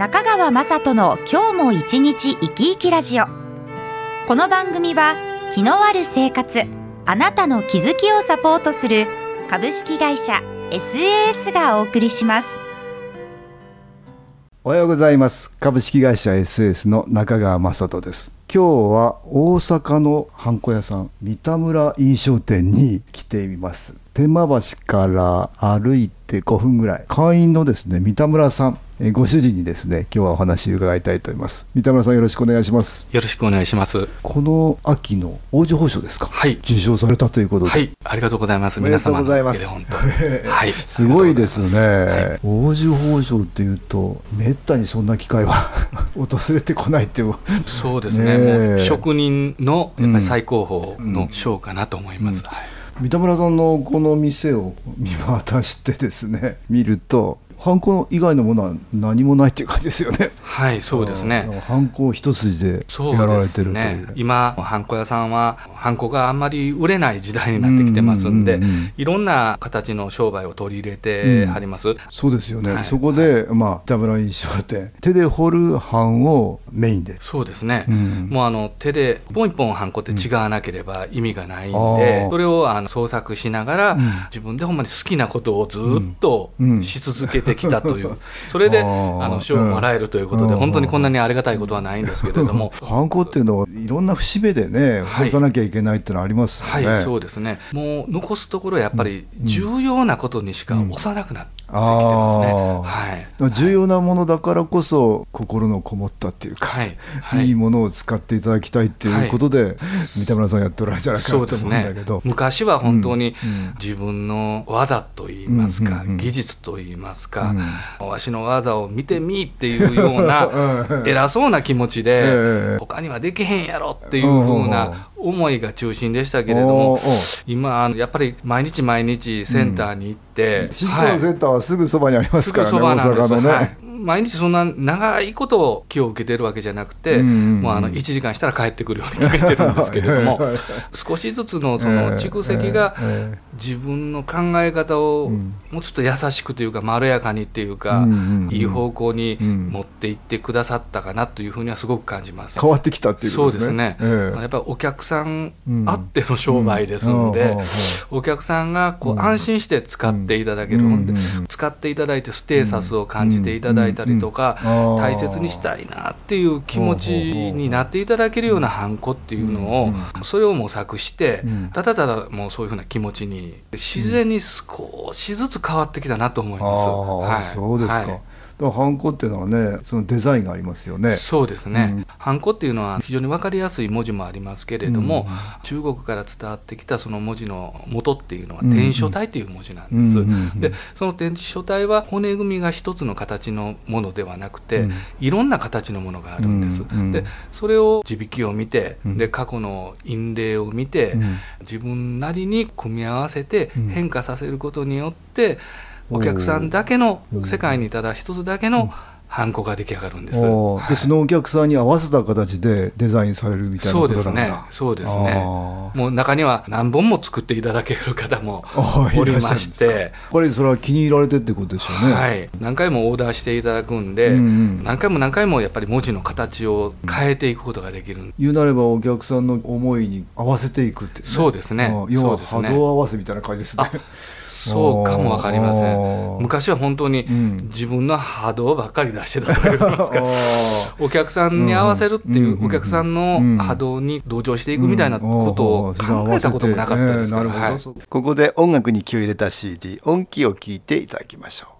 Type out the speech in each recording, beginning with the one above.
中川雅人の今日も一日生き生きラジオ。この番組は気のある生活あなたの気づきをサポートする株式会社 SAS がお送りします。おはようございます。株式会社 SAS の中川雅人です。今日は大阪のハンコ屋さん三田村印象店に来ています。天満橋から歩いて5分ぐらい。会員のですね三田村さん。ご主人にですね今日はお話伺いたいと思います。三田村さんよろしくお願いします。よろしくお願いします。この秋の王女褒章ですか？はい。受賞されたということで。はい。ありがとうございます。おめでとうございます。皆様はい。すごいですね、はい。王子褒章っていうとめったにそんな機会は 訪れてこないってそうですね。ね職人のやっぱり最高峰うんの賞かなと思います、はい。三田村さんのこの店を見渡してですね見るとハンコ以外のものは何もないっていう感じですよね。はいそうですね。あハンコ一筋でそうやられてるね、今、ハンコ屋さんは、ハンコがあんまり売れない時代になってきてますんで、うんうんうんうん。いろんな形の商売を取り入れてはります。そうですよね、はい。そこで、まあ、田村印象店手で彫る版をメインで。そうですね、うん。もうあの手でポン一本ハンコって違わなければ意味がないんで、うんそれをあの創作しながら、うん。自分でほんまに好きなことをずっとうん。うん。し続けてきたという、それであの賞をもらえるということで、うん。本当にこんなにありがたいことはないんですけれども。ハンコっていうのはいろんな節目でねはい。干さなきゃいけないっていうのはありますよね、はい、そうですね。もう残すところやっぱり重要なことにしか押さなくなっあー。はい。重要なものだからこそ心のこもったっていうか、はい。はい。いいものを使っていただきたいっていうことで、三田村さんやっておられるんじゃないかそうですなと思うんだね。けど、昔は本当に自分の技といいますか、うんうんうん。技術といいますか、うわしの技を見てみっていうようなうん。偉そうな気持ちえで、え他にはできへんやろっていうふうな思いが中心でしたけれども今、あのやっぱり毎日毎日センターに行って、新規のセンターはすぐそばにありますからね、大阪のね。はい毎日そんな長いことを気を受けてるわけじゃなくて、もうあの1時間したら帰ってくるように決めてるんですけれども少しずつのその蓄積がええ自分の考え方をうん。もうちょっと優しくというかまろやかにっていうか、いい方向にうん。持っていってくださったかなというふうにはすごく感じます。変わってきたっていうことですね。そうですね、ええ。やっぱりお客さんうん。あっての商売ですん。で、お客さんがこううん。安心して使っていただける、うん。ほんで使っていただいてステータスを感じていただいたりとか、うん。うん。大切にしたいなっていう気持ちになっていただけるようなハンコっていうのを、うんそれを模索して、うん。ただただもうそういうふうな気持ちに自然に少しずつ変わってきたなと思います。はい。そうですか。はいハンコっていうのはね、そのデザインがありますよね。そうですね、うん。ハンコっていうのは非常に分かりやすい文字もありますけれども、うん。中国から伝わってきたその文字の元っていうのはうん。篆書体っていう文字なんです。うんうんうんでその篆書体は骨組みが一つの形のものではなくて、うん。いろんな形のものがあるんです。うんうんでそれを地引きを見て、うん。で過去の印例を見て、うん。自分なりに組み合わせてうん。変化させることによって、おーお客さんだけの世界にただ一つだけのハンコが出来上がるんです。おー。で、そのお客さんに合わせた形でデザインされるみたいなそうことなんだ。ですね、そうですね。もう中には何本も作っていただける方もおりまして、やっぱりそれは気に入られてってことでしょうね。はい、何回もオーダーしていただくんで、うんうん。何回も何回もやっぱり文字の形を変えていくことができる、言うなればお客さんの思いに合わせていくっていね、そうですね。あ要は波動合わせみたいな感じですね。あ。そうかもわかりませあんー。昔は本当にうん。自分の波動ばっかり出してたと言いますか お客さんに合わせるっていう、うんお客さんの波動に同調していくみたいなことを考えたこともなかったですから、はい。ここで音楽に気を入れた CD 音気を聞いていただきましょう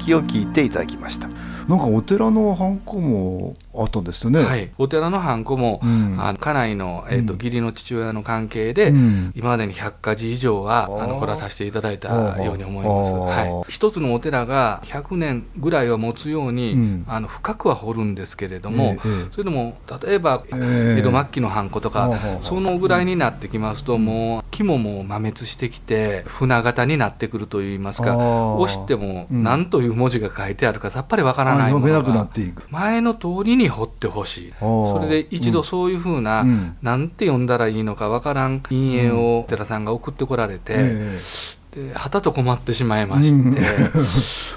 音気を聞いていただきました。なんかお寺のハンコもあったんですよね。はい、お寺のハンコも、うん、あの家内の、えーと、義理の父親の関係で、うん、今までに100か字以上はあの掘らさせていただいたように思います。はい、一つのお寺が100年ぐらいは持つように、うん、あの深くは掘るんですけれども、えー、それでも例えば、えー、江戸末期のハンコとか、そのぐらいになってきますと、もう木ももう摩滅してきて船型になってくるといいますか押しても何という文字が書いてあるかさっぱりわからないものが前の通りに掘ってほしい。それで一度そういうふうな、うん、なんて読んだらいいのかわからん陰影を寺さんが送ってこられて、えー、ではたと困ってしまいまして。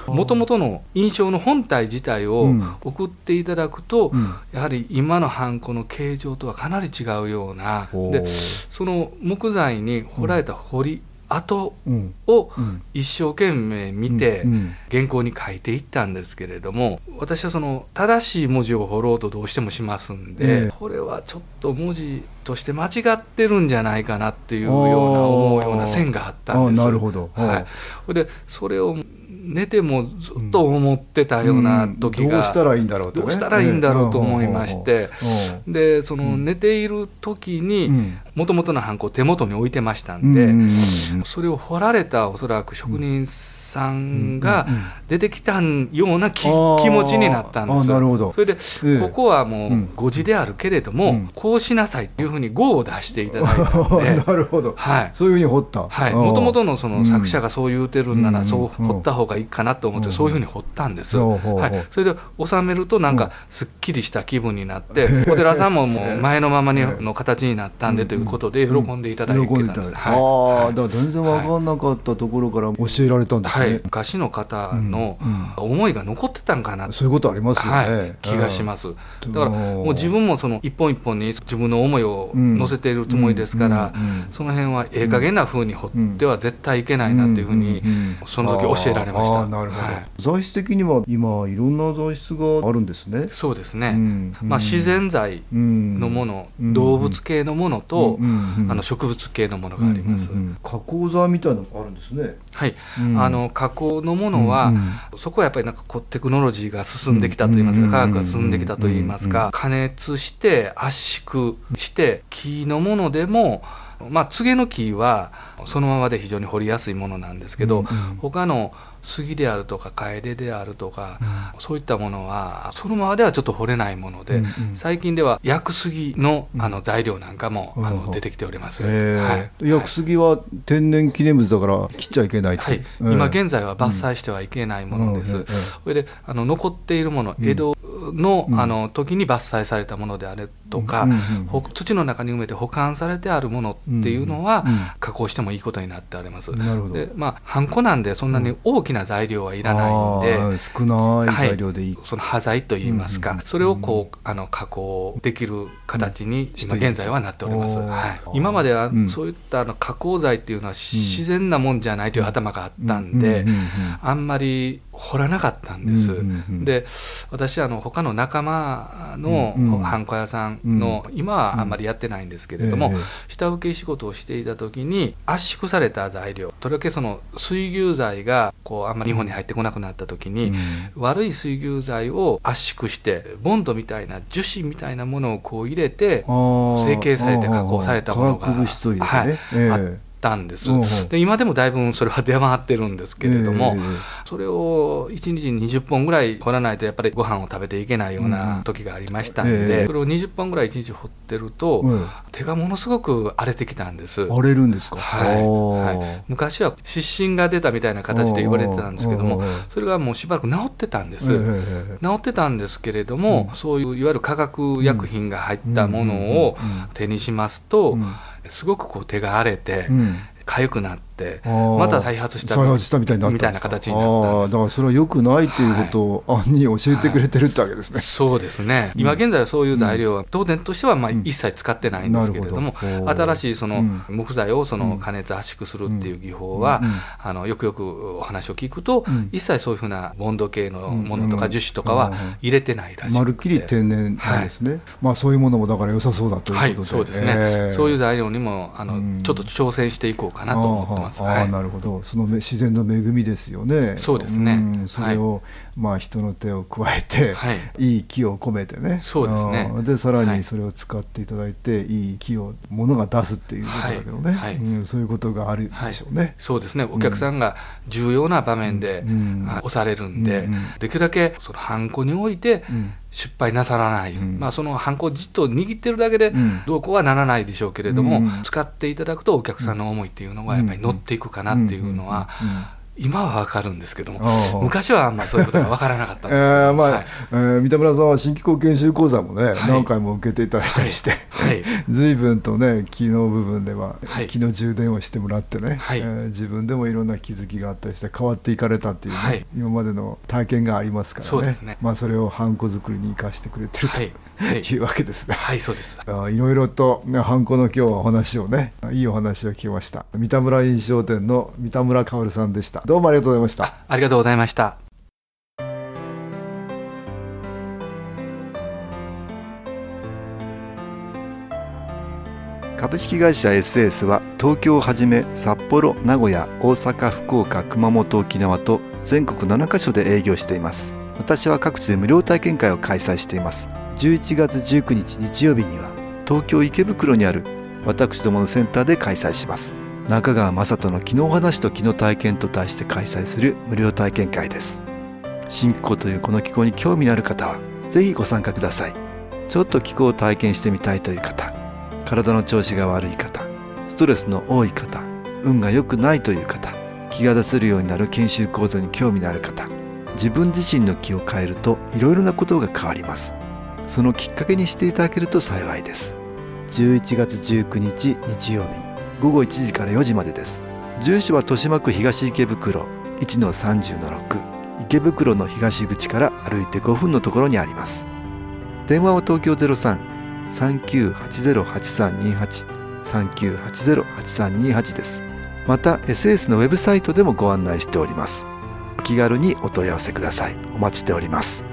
もともとの印象の本体自体を送っていただくと、うん、やはり今のハンコの形状とはかなり違うような。でその木材に彫られた彫り、後を一生懸命見て原稿に書いていったんですけれども私はその正しい文字を彫ろうとどうしてもしますんでこれはちょっと文字として間違ってるんじゃないかなっていうような思うような線があったんです。なるほど、はい、でそれを寝てもずっと思ってたような時が、どうしたらいいんだろうと、どうしたらいいんだろうと思いまして、でその寝ている時にもともとのハンコを手元に置いてましたんで、それを彫られたおそらく職人さんが出てきたような気持ちになったんですなるほど。それで、ここはもう誤字であるけれども、こうしなさいというふうに語を出していただいたので なるほど、はい、そういうふうに彫った。もともとのその作者がそう言うてるんなら、そう彫った方がいいかなと思って、そういうふうに彫ったんです、はい、それで収めるとなんかすっきりした気分になって、お寺さんももう 前のままにの形になったんでということで喜んでいただいてたんです、ああだから全然分かんなかったところから教えられたんですね、はい、昔の方の思いが残ってたんかな、そういうことありますよね、はい、気がします。だからもう自分もその一本一本に自分の思いを乗せているつもりですから、その辺はええ加減なふうに掘っては絶対いけないなというふうにその時教えられました。なるほど、はい、材質的には今いろんな材質があるんですね。そうですね、まあ、自然材のもの、動物系のものと、あの植物系のものがあります、加工材みたいなのがあるんですね。はい、あの加工のものは、そこはやっぱりなんかこうテクノロジーが進んできたといいますか、科学が進んできたといいますか、加熱して圧縮して木のものでもまあ、柘植の木はそのままで非常に掘りやすいものなんですけど、うんうん、他の杉であるとか楓であるとか、うん、そういったものはそのままではちょっと掘れないもので、うんうん、最近では薬杉のあの材料なんかも、うん、あの出てきております、はい、薬杉は天然記念物だから切っちゃいけないはい、今現在は伐採してはいけないものです、それであの残っているもの江戸の,、あの時に伐採されたものであるとか、土の中に埋めて保管されてあるものっていうのは、加工してもいいことになっております。でまあハンコなんでそんなに大きな材料はいらないんで、少ない材料でいい、その端材といいますか、それをこうあの加工できる形に今現在はなっております。はい、今まではそういったあの加工材っていうのは自然なもんじゃないという頭があったんで、あんまり掘らなかったんです。で私あの他の仲間のハンコ屋さんの、今はあんまりやってないんですけれども、下請け仕事をしていた時に圧縮された材料とりわけその水牛材がこうあんまり日本に入ってこなくなった時に、悪い水牛材を圧縮してボンドみたいな樹脂みたいなものをこう入れて成形されて加工されたものが、はい、あったんです、で今でもだいぶそれは出回ってるんですけれども、それを1日に20本ぐらい掘らないとやっぱりご飯を食べていけないような時がありましたんで、それを20本ぐらい1日掘ってると、手がものすごく荒れてきたんです。荒れるんですか、はい。はい、昔は湿疹が出たみたいな形で言われてたんですけどもそれがもうしばらく治ってたんです、治ってたんですけれども、そういういわゆる化学薬品が入ったものを手にしますと、すごくこう手が荒れて、痒くなってってまた再発した再発したみたいになったみたいな形になっただからそれはよくないということを案に教えてくれてるってわけですね、はい、そうですね。今現在はそういう材料は当然としてはまあ一切使ってないんですけれど。も、新しいその木材をその加熱圧縮するっていう技法は、あのよくよくお話を聞くと、一切そういうふうなボンド系のものとか樹脂とかは入れてないらしいまるっきり天然なんですね、はい、まあそういうものもだから良さそうだということで、はい、そうですね、えー、そういう材料にもあの、ちょっと挑戦していこうかなと思ってます。あ、はい、なるほど。その自然の恵みですよね。そうですね、うん、それを、はい、まあ、人の手を加えて、はい、いい木を込めてね。そうですね。でさらにそれを使っていただいて、い、い木をものが出すっていうことだけどね、はい。うん、そういうことがあるでしょうね、そうですね。お客さんが重要な場面で、押されるんで、できるだけそのハンコにおいて、失敗なさらない、うん、まあ、そのハンコじっと握ってるだけでどうこうはならないでしょうけれども、うん、使っていただくとお客さんの思いっていうのがやっぱり乗っていくかなっていうのは、今は分かるんですけども、昔はあんまそういうことが分からなかったんですけど、えーまあはい、えー、三田村さんは新機構研修講座もね、はい、何回も受けていただいたりして、はい、随分とね気の部分では、はい、充電をしてもらってね、はい、えー、自分でもいろんな気づきがあったりして変わっていかれたっていうね、はい、今までの体験がありますからね、ね、まあ、それをハンコ作りに生かしてくれてると。いうわけですね。はい、そうです。あいろいろと、ね、ハンコの今日はお話をね、いいお話を聞きました。三田村印象店の三田村薫さんでした。どうもありがとうございました。ありがとうございました。株式会社 SS は東京をはじめ札幌、名古屋、大阪、福岡、熊本、沖縄と全国7カ所で営業しています。私は各地で無料体験会を開催しています11月19日日曜日には東京池袋にある私どものセンターで開催します。中川雅人の昨日話と昨日体験と題して開催する無料体験会です。新気候というこの気候に興味のある方はぜひご参加ください。ちょっと気候を体験してみたいという方体の調子が悪い方ストレスの多い方運が良くないという方気が出せるようになる研修講座に興味のある方自分自身の気を変えるといろいろなことが変わります。そのきっかけにしていただけると幸いです。11月19日日曜日午後1時から4時までです。住所は豊島区東池袋1-30-6池袋の東口から歩いて5分のところにあります。電話は東京03-3980-8328 3980-8328です。また SS のウェブサイトでもご案内しております。お気軽にお問い合わせください。お待ちしております。